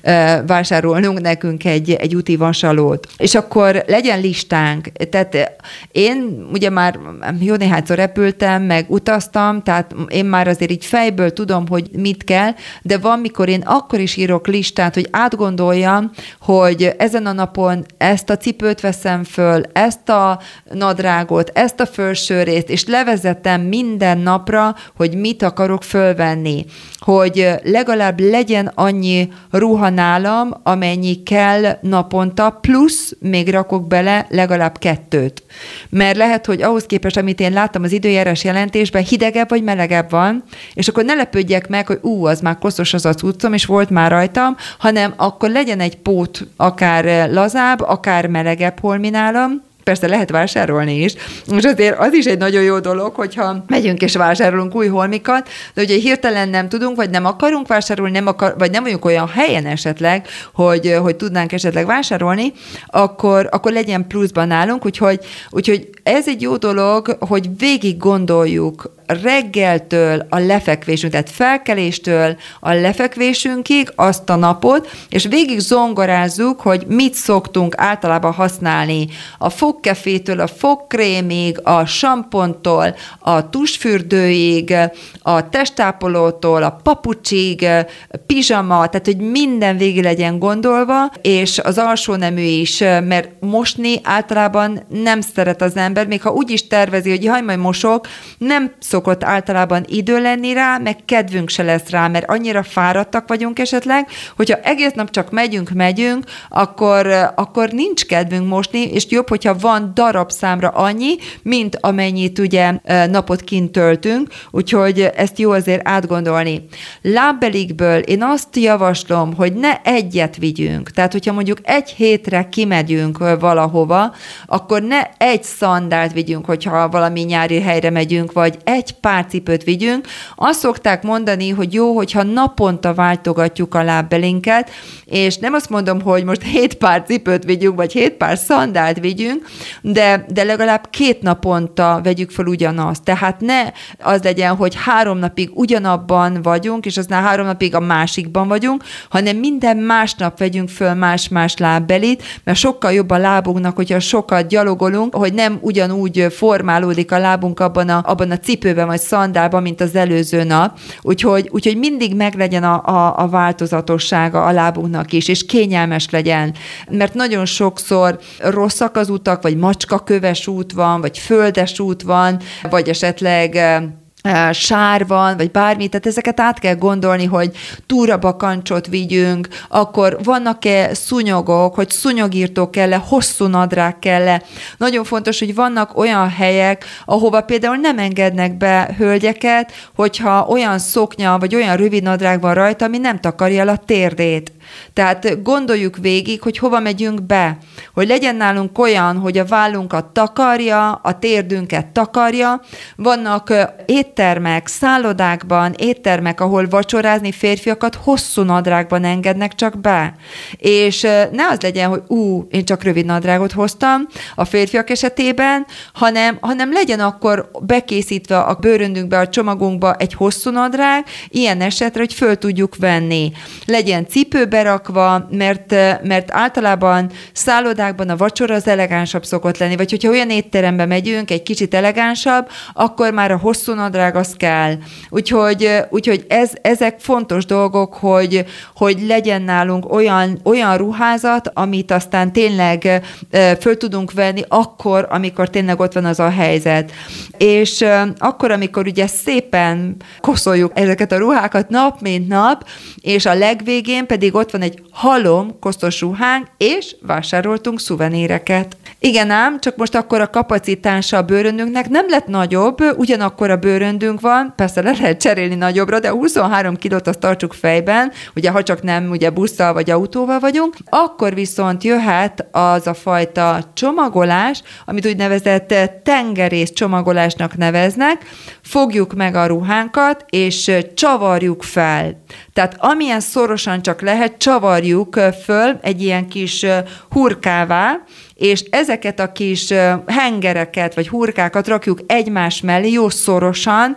bevásárolnunk nekünk egy, egy úti vasalót. És akkor legyen listánk. Tehát én ugye már jó néhányszor repültem, meg utaztam, tehát én már azért így fejből tudom, hogy mit kell, de van, mikor én akkor is írok listát, hogy átgondoljam, hogy ezen a napon ezt a cipőt veszem föl, ezt a nadrágot, ezt a felsőrészt, és levezetem minden napra, hogy mit akarok fölvenni. Hogy legalább legyen annyi ruha nálam, amennyi kell naponta, plusz még rakok bele legalább kettőt. Mert lehet, hogy ahhoz képest, amit én láttam az időjárás jelentésben, hidegebb vagy melegebb van, és akkor ne lepődjek meg, hogy ú, az már koszos az a cuccom, és volt már rajtam, hanem akkor legyen egy pót akár lazább, akár melegebb holminálam, persze lehet vásárolni is, és azért az is egy nagyon jó dolog, hogyha megyünk és vásárolunk új holmikat, de ugye hirtelen nem tudunk, vagy nem akarunk vásárolni, nem akar, vagy nem vagyunk olyan helyen esetleg, hogy, hogy tudnánk esetleg vásárolni, akkor, akkor legyen pluszban nálunk, úgyhogy, úgyhogy ez egy jó dolog, hogy végig gondoljuk reggeltől a lefekvésünk, tehát felkeléstől a lefekvésünkig azt a napot, és végig zongorázzuk, hogy mit szoktunk általában használni. A fogkefétől, a fogkrémig, a sampontól, a tusfürdőig, a testápolótól, a papucsig, pizsama, tehát hogy minden végig legyen gondolva, és az alsó nemű is, mert mosni általában nem szeret az ember, még ha úgy is tervezi, hogy jaj, majd mosok, nem szokott általában idő lenni rá, meg kedvünk se lesz rá, mert annyira fáradtak vagyunk esetleg, hogyha egész nap csak megyünk, megyünk, akkor, akkor nincs kedvünk mosni, és jobb, hogyha van darab számra annyi, mint amennyit ugye napot kint töltünk, úgyhogy ezt jó azért átgondolni. Lábbelikből én azt javaslom, hogy ne egyet vigyünk. Tehát, hogyha mondjuk egy hétre kimegyünk valahova, akkor ne egy szandált vigyünk, hogyha valami nyári helyre megyünk, vagy egy pár cipőt vigyünk. Azt szokták mondani, hogy jó, hogyha naponta váltogatjuk a lábbelinket, és nem azt mondom, hogy most hét pár cipőt vigyünk, vagy hét pár szandált vigyünk, de, de legalább két naponta vegyük fel ugyanazt. Tehát ne az legyen, hogy három napig ugyanabban vagyunk, és aztán három napig a másikban vagyunk, hanem minden másnap vegyünk föl más-más lábbelit, mert sokkal jobb a lábunknak, hogyha sokat gyalogolunk, hogy nem ugyanúgy formálódik a lábunk abban a, abban a cipőben vagy szandálban, mint az előző nap. Úgyhogy, úgyhogy mindig meglegyen a, a, a változatossága a lábunknak is, és kényelmes legyen. Mert nagyon sokszor rosszak az utak, vagy macskaköves út van, vagy földes út van, vagy esetleg sár van, vagy bármi, tehát ezeket át kell gondolni, hogy túrabakancsot vigyünk, akkor vannak-e szúnyogok, hogy szúnyogírtó kell-e, hosszú nadrág kell-e. Nagyon fontos, hogy vannak olyan helyek, ahova például nem engednek be hölgyeket, hogyha olyan szoknya, vagy olyan rövid nadrág van rajta, ami nem takarja el a térdét. Tehát gondoljuk végig, hogy hova megyünk be, hogy legyen nálunk olyan, hogy a vállunkat takarja, a térdünket takarja. Vannak éttermek, szállodákban, éttermek, ahol vacsorázni férfiakat hosszú nadrágban engednek csak be. És ne az legyen, hogy ú, én csak rövid nadrágot hoztam a férfiak esetében, hanem, hanem legyen akkor bekészítve a bőröndünkbe, a csomagunkba egy hosszú nadrág, ilyen esetre, hogy föl tudjuk venni. Legyen cipőbe berakva, mert, mert általában szállodákban a vacsora az elegánsabb szokott lenni, vagy hogyha olyan étterembe megyünk, egy kicsit elegánsabb, akkor már a hosszú nadrág az kell. Úgyhogy, úgyhogy ez, ezek fontos dolgok, hogy, hogy legyen nálunk olyan, olyan ruházat, amit aztán tényleg föl tudunk venni akkor, amikor tényleg ott van az a helyzet. És akkor, amikor ugye szépen koszoljuk ezeket a ruhákat nap, mint nap, és a legvégén pedig ott ott van egy halom kosztos ruhánk, és vásároltunk szuveníreket. Igen ám, csak most akkor a kapacitása a bőröndünknek nem lett nagyobb, ugyanakkor a bőröndünk van, persze le lehet cserélni nagyobbra, de 23 kilót azt tartsuk fejben, ugye ha csak nem ugye busszal vagy autóval vagyunk, akkor viszont jöhet az a fajta csomagolás, amit úgynevezett tengerész csomagolásnak neveznek, fogjuk meg a ruhánkat, és csavarjuk fel. Tehát amilyen szorosan csak lehet, csavarjuk föl egy ilyen kis hurkává, és ezeket a kis hengereket vagy hurkákat rakjuk egymás mellé jó szorosan,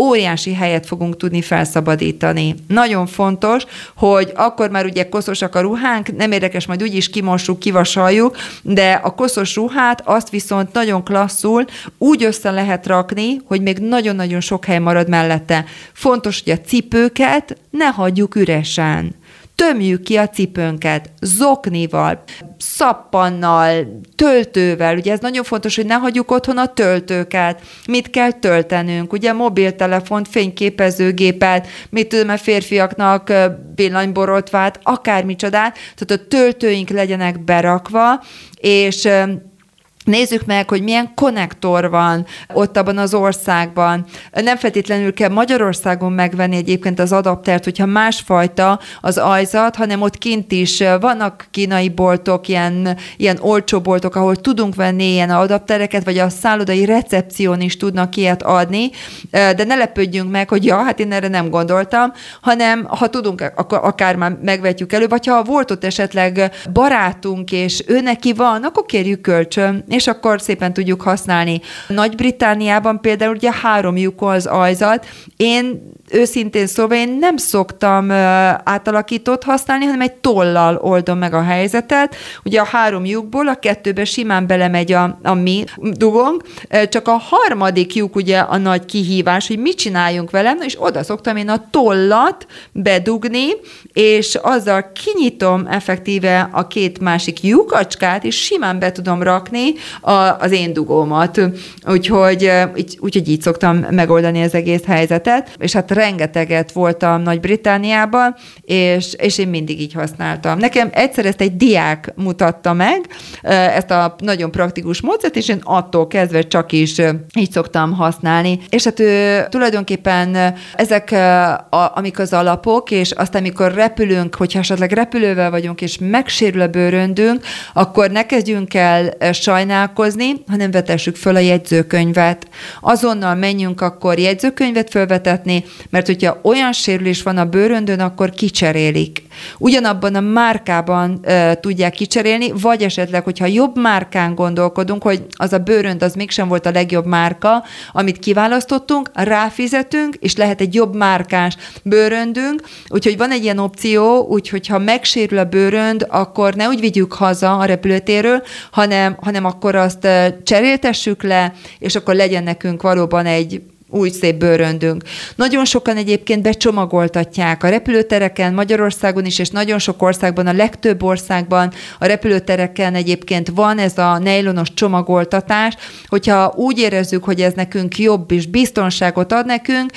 óriási helyet fogunk tudni felszabadítani. Nagyon fontos, hogy akkor már ugye koszosak a ruhánk, nem érdekes, majd úgyis kimossuk, kivasaljuk, de a koszos ruhát azt viszont nagyon klasszul úgy össze lehet rakni, hogy még nagyon-nagyon sok hely marad mellette. Fontos, hogy a cipőket ne hagyjuk üresen tömjük ki a cipőnket zoknival, szappannal, töltővel, ugye ez nagyon fontos, hogy ne hagyjuk otthon a töltőket, mit kell töltenünk, ugye mobiltelefont, fényképezőgépet, mit tudom, a férfiaknak villanyborotvát, akármicsodát, tehát a töltőink legyenek berakva, és Nézzük meg, hogy milyen konnektor van ott abban az országban. Nem feltétlenül kell Magyarországon megvenni egyébként az adaptert, hogyha másfajta az ajzat, hanem ott kint is vannak kínai boltok, ilyen, ilyen olcsó boltok, ahol tudunk venni ilyen adaptereket, vagy a szállodai recepción is tudnak ilyet adni, de ne lepődjünk meg, hogy ja, hát én erre nem gondoltam, hanem ha tudunk, akkor akár már megvetjük elő, vagy ha volt ott esetleg barátunk, és ő neki van, akkor kérjük kölcsön, és akkor szépen tudjuk használni. Nagy-Britániában például ugye három lyukú az ajzat. Én őszintén szóval én nem szoktam átalakítót használni, hanem egy tollal oldom meg a helyzetet. Ugye a három lyukból a kettőbe simán belemegy a, a mi dugong, csak a harmadik lyuk ugye a nagy kihívás, hogy mit csináljunk velem, és oda szoktam én a tollat bedugni, és azzal kinyitom effektíve a két másik lyukacskát, és simán be tudom rakni, a, az én dugómat. Úgyhogy, úgy, úgyhogy így szoktam megoldani az egész helyzetet, és hát rengeteget voltam Nagy-Britániában, és, és én mindig így használtam. Nekem egyszer ezt egy diák mutatta meg, ezt a nagyon praktikus módszert, és én attól kezdve csak is így szoktam használni. És hát ő, tulajdonképpen ezek, a, amik az alapok, és aztán amikor repülünk, hogyha esetleg repülővel vagyunk, és megsérül a bőröndünk, akkor ne kezdjünk el sajnálkozni, hanem vetessük föl a jegyzőkönyvet. Azonnal menjünk akkor jegyzőkönyvet fölvetetni, mert hogyha olyan sérülés van a bőröndön, akkor kicserélik. Ugyanabban a márkában e, tudják kicserélni, vagy esetleg, hogyha jobb márkán gondolkodunk, hogy az a bőrönd az mégsem volt a legjobb márka, amit kiválasztottunk, ráfizetünk, és lehet egy jobb márkás bőröndünk, úgyhogy van egy ilyen opció, úgyhogy ha megsérül a bőrönd, akkor ne úgy vigyük haza a repülőtéről, hanem, hanem akkor azt cseréltessük le, és akkor legyen nekünk valóban egy új szép bőröndünk. Nagyon sokan egyébként becsomagoltatják a repülőtereken, Magyarországon is, és nagyon sok országban, a legtöbb országban a repülőtereken egyébként van ez a nejlonos csomagoltatás, hogyha úgy érezzük, hogy ez nekünk jobb és biztonságot ad nekünk,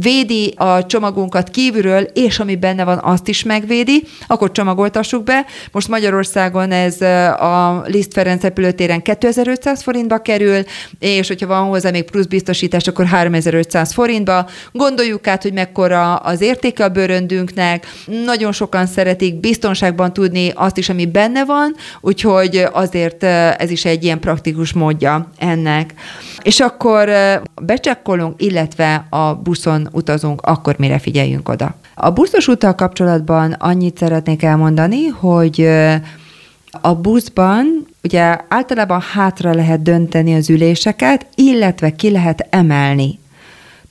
védi a csomagunkat kívülről, és ami benne van, azt is megvédi, akkor csomagoltassuk be. Most Magyarországon ez a Liszt Ferenc repülőtéren 2500 forintba kerül, és hogyha van hozzá még plusz biztosítás, akkor 3 3500 forintba. Gondoljuk át, hogy mekkora az értéke a bőröndünknek. Nagyon sokan szeretik biztonságban tudni azt is, ami benne van, úgyhogy azért ez is egy ilyen praktikus módja ennek. És akkor becsekkolunk, illetve a buszon utazunk, akkor mire figyeljünk oda. A buszos utal kapcsolatban annyit szeretnék elmondani, hogy a buszban ugye általában hátra lehet dönteni az üléseket, illetve ki lehet emelni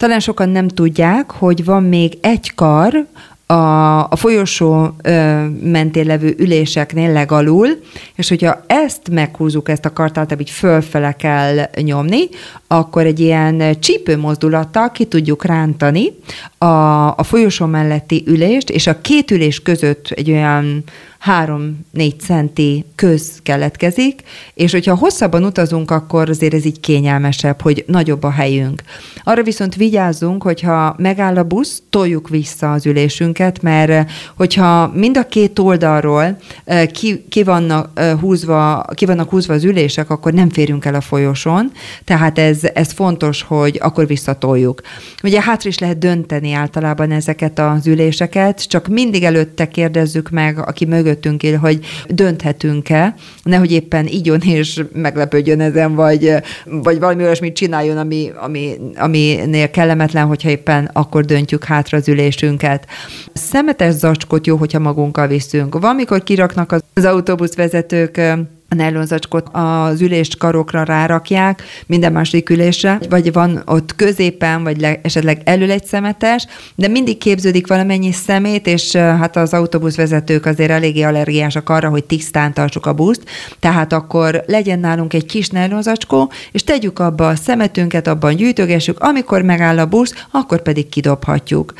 talán sokan nem tudják, hogy van még egy kar, a, a folyosó ö, mentén levő üléseknél legalul, és hogyha ezt meghúzzuk, ezt a kart általában így fölfele kell nyomni, akkor egy ilyen csípő mozdulattal ki tudjuk rántani a, a folyosó melletti ülést, és a két ülés között egy olyan 3-4 centi köz keletkezik, és hogyha hosszabban utazunk, akkor azért ez így kényelmesebb, hogy nagyobb a helyünk. Arra viszont vigyázzunk, hogyha megáll a busz, toljuk vissza az ülésünket, mert hogyha mind a két oldalról ki, ki, vannak, húzva, ki vannak húzva az ülések, akkor nem férünk el a folyosón, tehát ez, ez fontos, hogy akkor visszatoljuk. Ugye hátra is lehet dönteni általában ezeket az üléseket, csak mindig előtte kérdezzük meg, aki mögött mögöttünk él, hogy dönthetünk-e, nehogy éppen ígyon és meglepődjön ezen, vagy, vagy valami olyasmit csináljon, ami, ami, aminél kellemetlen, hogyha éppen akkor döntjük hátra az ülésünket. Szemetes zacskot jó, hogyha magunkkal viszünk. Van, mikor kiraknak az autóbuszvezetők a nejlonzacskot az ülést karokra rárakják, minden második ülésre, vagy van ott középen, vagy le, esetleg elől egy szemetes, de mindig képződik valamennyi szemét, és hát az autóbuszvezetők azért eléggé allergiásak arra, hogy tisztán tartsuk a buszt, tehát akkor legyen nálunk egy kis nejlonzacskó, és tegyük abba a szemetünket, abban gyűjtögessük, amikor megáll a busz, akkor pedig kidobhatjuk.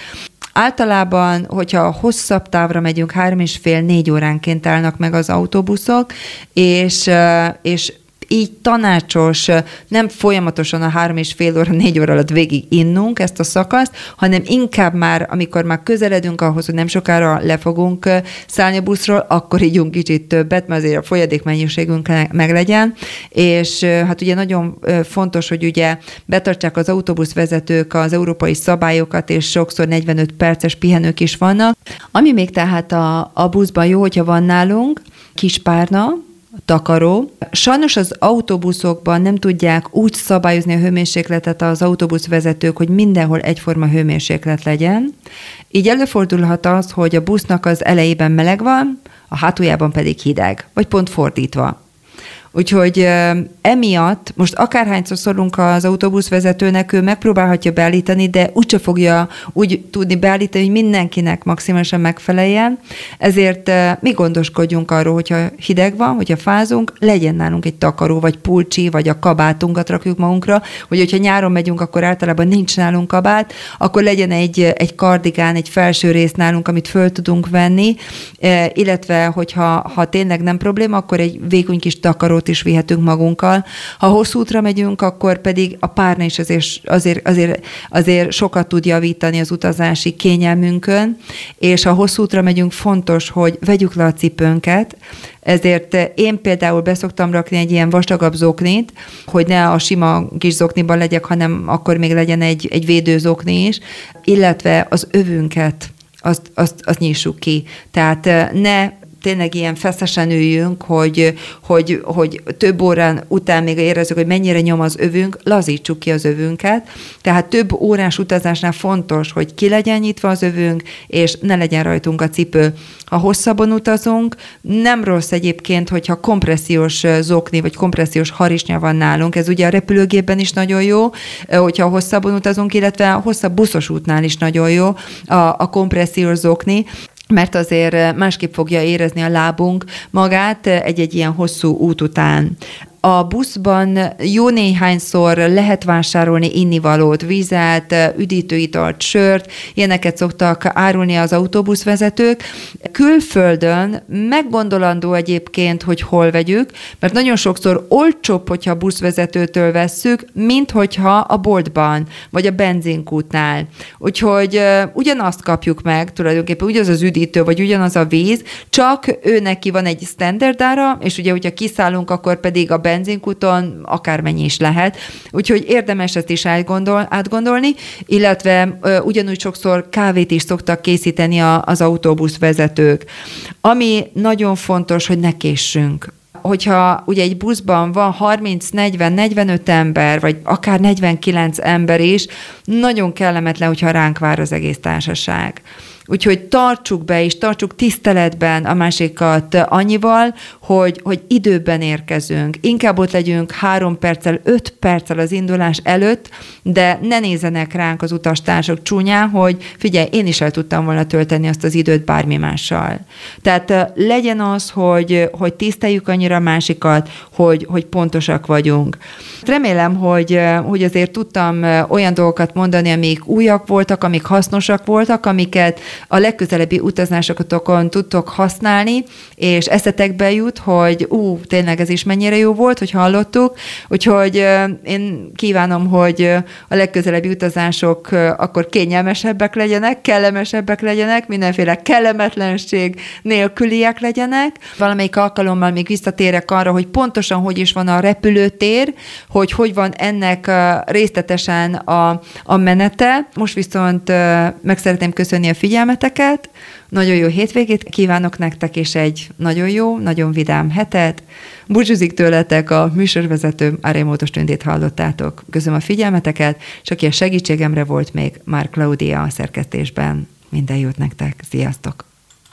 Általában, hogyha hosszabb távra megyünk, három és fél, négy óránként állnak meg az autóbuszok, és, és így tanácsos nem folyamatosan a három és fél óra, négy óra alatt végig innunk ezt a szakaszt, hanem inkább már, amikor már közeledünk ahhoz, hogy nem sokára le fogunk szállni a buszról, akkor ígyunk kicsit többet, mert azért a folyadék mennyiségünk meg legyen, és hát ugye nagyon fontos, hogy ugye betartsák az autóbuszvezetők az európai szabályokat, és sokszor 45 perces pihenők is vannak. Ami még tehát a, a buszban jó, hogyha van nálunk, kis párna, takaró. Sajnos az autóbuszokban nem tudják úgy szabályozni a hőmérsékletet az autóbuszvezetők, hogy mindenhol egyforma hőmérséklet legyen. Így előfordulhat az, hogy a busznak az elejében meleg van, a hátuljában pedig hideg, vagy pont fordítva. Úgyhogy emiatt most akárhányszor szólunk az autóbuszvezetőnek, ő megpróbálhatja beállítani, de úgyse fogja úgy tudni beállítani, hogy mindenkinek maximálisan megfeleljen. Ezért mi gondoskodjunk arról, hogyha hideg van, hogyha fázunk, legyen nálunk egy takaró, vagy pulcsi, vagy a kabátunkat rakjuk magunkra, hogy hogyha nyáron megyünk, akkor általában nincs nálunk kabát, akkor legyen egy, egy kardigán, egy felső rész nálunk, amit föl tudunk venni, illetve hogyha ha tényleg nem probléma, akkor egy vékony kis takaró mosogatót is vihetünk magunkkal. Ha hosszú útra megyünk, akkor pedig a párna is azért, azért, azért, azért sokat tud javítani az utazási kényelmünkön, és ha hosszú útra megyünk, fontos, hogy vegyük le a cipőnket, ezért én például beszoktam rakni egy ilyen vastagabb zoknit, hogy ne a sima kis zokniban legyek, hanem akkor még legyen egy, egy védőzokni is, illetve az övünket azt, azt, azt nyissuk ki. Tehát ne tényleg ilyen feszesen üljünk, hogy, hogy, hogy több órán után még érezzük, hogy mennyire nyom az övünk, lazítsuk ki az övünket. Tehát több órás utazásnál fontos, hogy ki legyen nyitva az övünk, és ne legyen rajtunk a cipő. Ha hosszabban utazunk, nem rossz egyébként, hogyha kompressziós zokni, vagy kompressziós harisnya van nálunk. Ez ugye a repülőgépben is nagyon jó, hogyha hosszabban utazunk, illetve a hosszabb buszos útnál is nagyon jó a, a kompressziós zokni mert azért másképp fogja érezni a lábunk magát egy-egy ilyen hosszú út után. A buszban jó néhányszor lehet vásárolni innivalót, vizet, üdítőitalt, sört, ilyeneket szoktak árulni az autóbuszvezetők. Külföldön meggondolandó egyébként, hogy hol vegyük, mert nagyon sokszor olcsóbb, hogyha buszvezetőtől vesszük, mint hogyha a boltban, vagy a benzinkútnál. Úgyhogy ugyanazt kapjuk meg, tulajdonképpen ugyanaz az üdítő, vagy ugyanaz a víz, csak ő neki van egy standard ára, és ugye, hogyha kiszállunk, akkor pedig a benzinkuton akármennyi is lehet. Úgyhogy érdemes ezt is átgondol, átgondolni, illetve ö, ugyanúgy sokszor kávét is szoktak készíteni a, az autóbuszvezetők. Ami nagyon fontos, hogy ne késsünk hogyha ugye egy buszban van 30-40-45 ember, vagy akár 49 ember is, nagyon kellemetlen, hogyha ránk vár az egész társaság. Úgyhogy tartsuk be és tartsuk tiszteletben a másikat annyival, hogy, hogy időben érkezünk. Inkább ott legyünk három perccel, öt perccel az indulás előtt, de ne nézzenek ránk az utastársak csúnyán, hogy figyelj, én is el tudtam volna tölteni azt az időt bármi mással. Tehát legyen az, hogy, hogy tiszteljük annyira a másikat, hogy, hogy pontosak vagyunk. Remélem, hogy, hogy azért tudtam olyan dolgokat mondani, amik újak voltak, amik hasznosak voltak, amiket a legközelebbi utazásokon tudtok használni, és eszetekbe jut, hogy ú, tényleg ez is mennyire jó volt, hogy hallottuk, úgyhogy én kívánom, hogy a legközelebbi utazások akkor kényelmesebbek legyenek, kellemesebbek legyenek, mindenféle kellemetlenség nélküliek legyenek. Valamelyik alkalommal még visszatérek arra, hogy pontosan hogy is van a repülőtér, hogy hogy van ennek részletesen a, a menete. Most viszont meg szeretném köszönni a figyelmeteket, nagyon jó hétvégét kívánok nektek, és egy nagyon jó, nagyon vidám hetet. Búcsúzik tőletek a műsorvezető, Arémótos Tündét hallottátok. Köszönöm a figyelmeteket, és aki a segítségemre volt még, már Claudia a szerkesztésben. Minden jót nektek, sziasztok!